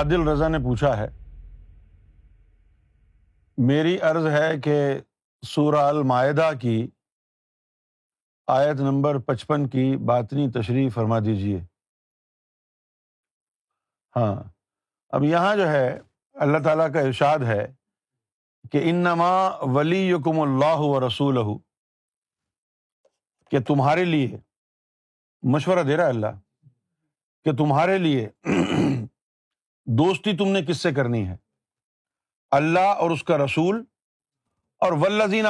عادل رضا نے پوچھا ہے میری عرض ہے کہ سور کی آیت نمبر پچپن کی باطنی تشریح فرما دیجیے ہاں اب یہاں جو ہے اللہ تعالیٰ کا ارشاد ہے کہ انما ولیم اللہ و رسول کہ تمہارے لیے مشورہ دے رہا اللہ کہ تمہارے لیے دوستی تم نے کس سے کرنی ہے اللہ اور اس کا رسول اور ولزین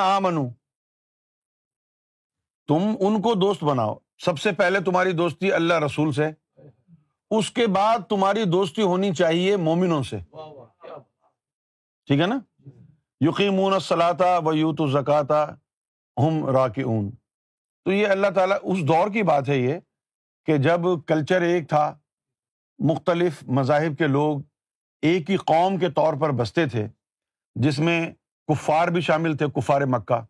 تم ان کو دوست بناؤ سب سے پہلے تمہاری دوستی اللہ رسول سے اس کے بعد تمہاری دوستی ہونی چاہیے مومنوں سے ٹھیک ہے نا یوقیمون صلاح زکاتا تو یہ اللہ تعالیٰ اس دور کی بات ہے یہ کہ جب کلچر ایک تھا مختلف مذاہب کے لوگ ایک ہی قوم کے طور پر بستے تھے جس میں کفار بھی شامل تھے کفار مکہ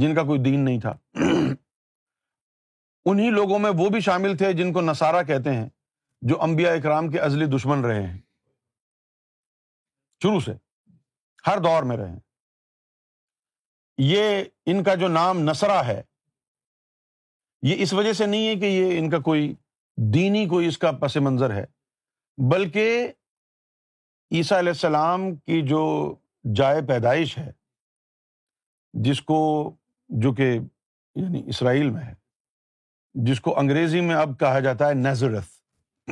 جن کا کوئی دین نہیں تھا انہیں لوگوں میں وہ بھی شامل تھے جن کو نصارہ کہتے ہیں جو امبیا اکرام کے ازلی دشمن رہے ہیں شروع سے ہر دور میں رہے ہیں یہ ان کا جو نام نصرہ ہے یہ اس وجہ سے نہیں ہے کہ یہ ان کا کوئی دینی کوئی اس کا پس منظر ہے بلکہ عیسیٰ علیہ السلام کی جو جائے پیدائش ہے جس کو جو کہ یعنی اسرائیل میں ہے جس کو انگریزی میں اب کہا جاتا ہے نژرت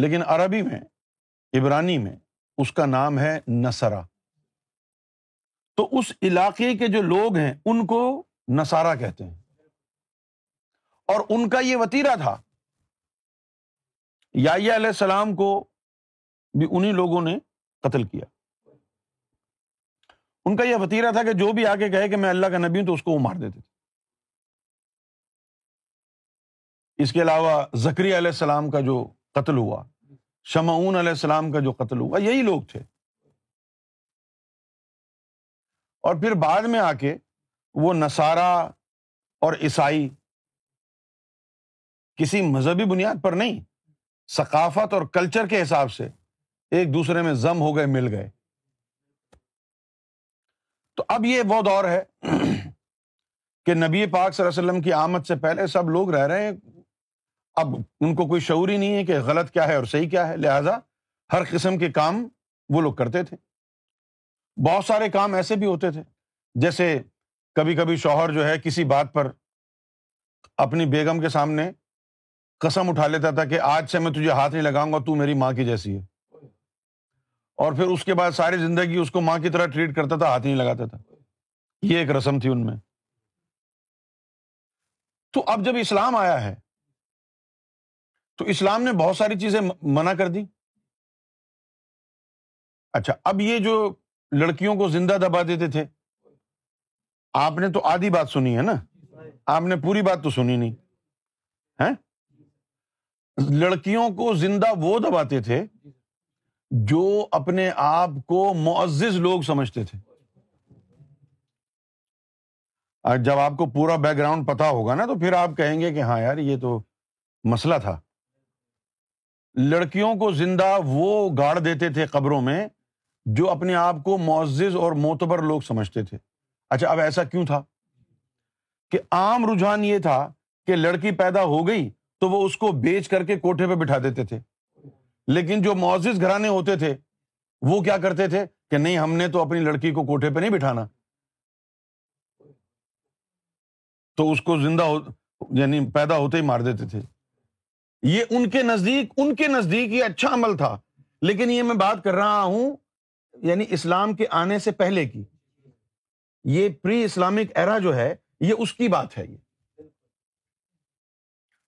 لیکن عربی میں عبرانی میں اس کا نام ہے نسرا تو اس علاقے کے جو لوگ ہیں ان کو نسارا کہتے ہیں اور ان کا یہ وتیرا تھا یا علیہ السلام کو بھی انہیں لوگوں نے قتل کیا ان کا یہ وتیرا تھا کہ جو بھی آ کے کہے کہ میں اللہ کا نبی ہوں تو اس کو وہ مار دیتے تھے اس کے علاوہ زکری علیہ السلام کا جو قتل ہوا شمعون علیہ السلام کا جو قتل ہوا یہی لوگ تھے اور پھر بعد میں آ کے وہ نصارہ اور عیسائی کسی مذہبی بنیاد پر نہیں ثقافت اور کلچر کے حساب سے ایک دوسرے میں ضم ہو گئے مل گئے تو اب یہ وہ دور ہے کہ نبی پاک صلی اللہ وسلم کی آمد سے پہلے سب لوگ رہ رہے ہیں اب ان کو کوئی شعوری نہیں ہے کہ غلط کیا ہے اور صحیح کیا ہے لہذا ہر قسم کے کام وہ لوگ کرتے تھے بہت سارے کام ایسے بھی ہوتے تھے جیسے کبھی کبھی شوہر جو ہے کسی بات پر اپنی بیگم کے سامنے قسم اٹھا لیتا تھا کہ آج سے میں تجھے ہاتھ نہیں لگاؤں گا تو میری ماں کی جیسی ہے اور پھر اس کے بعد ساری زندگی اس کو ماں کی طرح ٹریٹ کرتا تھا ہاتھ نہیں لگاتا تھا یہ ایک رسم تھی ان میں تو اب جب اسلام آیا ہے تو اسلام نے بہت ساری چیزیں منع کر دی اچھا اب یہ جو لڑکیوں کو زندہ دبا دیتے تھے آپ نے تو آدھی بات سنی ہے نا آپ نے پوری بات تو سنی نہیں ہے ہاں؟ لڑکیوں کو زندہ وہ دباتے تھے جو اپنے آپ کو معزز لوگ سمجھتے تھے جب آپ کو پورا بیک گراؤنڈ پتا ہوگا نا تو پھر آپ کہیں گے کہ ہاں یار یہ تو مسئلہ تھا لڑکیوں کو زندہ وہ گاڑ دیتے تھے قبروں میں جو اپنے آپ کو معزز اور معتبر لوگ سمجھتے تھے اچھا اب ایسا کیوں تھا کہ عام رجحان یہ تھا کہ لڑکی پیدا ہو گئی تو وہ اس کو بیچ کر کے کوٹھے پہ بٹھا دیتے تھے لیکن جو معزز گھرانے ہوتے تھے وہ کیا کرتے تھے کہ نہیں ہم نے تو اپنی لڑکی کو کوٹھے پہ نہیں بٹھانا تو اس کو زندہ یعنی پیدا ہوتے ہی مار دیتے تھے یہ ان کے نزدیک ان کے نزدیک یہ اچھا عمل تھا لیکن یہ میں بات کر رہا ہوں یعنی اسلام کے آنے سے پہلے کی یہ پری اسلامک ایرا جو ہے یہ اس کی بات ہے یہ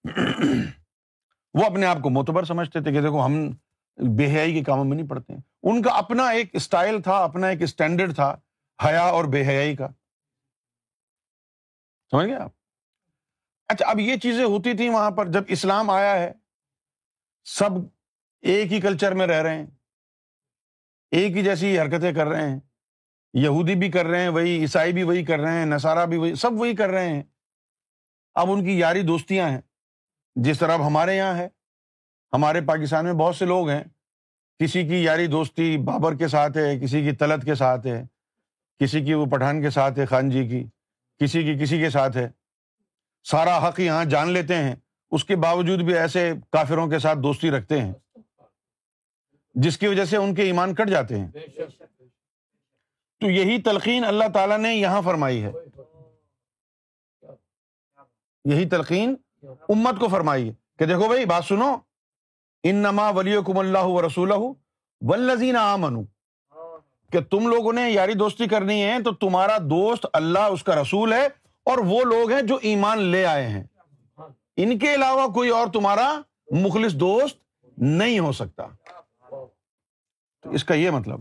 وہ اپنے آپ کو معتبر سمجھتے تھے کہ دیکھو ہم بے حیائی کے کاموں میں نہیں پڑھتے ان کا اپنا ایک اسٹائل تھا اپنا ایک اسٹینڈرڈ تھا حیا اور بے حیائی کا سمجھ گئے آپ اچھا اب یہ چیزیں ہوتی تھیں وہاں پر جب اسلام آیا ہے سب ایک ہی کلچر میں رہ رہے ہیں ایک ہی جیسی حرکتیں کر رہے ہیں یہودی بھی کر رہے ہیں وہی عیسائی بھی وہی کر رہے ہیں نصارہ بھی وہی سب وہی کر رہے ہیں اب ان کی یاری دوستیاں ہیں جس طرح اب ہمارے یہاں ہے ہمارے پاکستان میں بہت سے لوگ ہیں کسی کی یاری دوستی بابر کے ساتھ ہے کسی کی طلت کے ساتھ ہے کسی کی وہ پٹھان کے ساتھ ہے خان جی کی کسی کی کسی کے ساتھ ہے سارا حق یہاں جان لیتے ہیں اس کے باوجود بھی ایسے کافروں کے ساتھ دوستی رکھتے ہیں جس کی وجہ سے ان کے ایمان کٹ جاتے ہیں تو یہی تلقین اللہ تعالیٰ نے یہاں فرمائی ہے یہی تلقین امت کو فرمائیے کہ دیکھو بھائی بات سنو ان نما ولی کم اللہ و رسول ولزین آمن کہ تم لوگوں نے یاری دوستی کرنی ہے تو تمہارا دوست اللہ اس کا رسول ہے اور وہ لوگ ہیں جو ایمان لے آئے ہیں ان کے علاوہ کوئی اور تمہارا مخلص دوست نہیں ہو سکتا اس کا یہ مطلب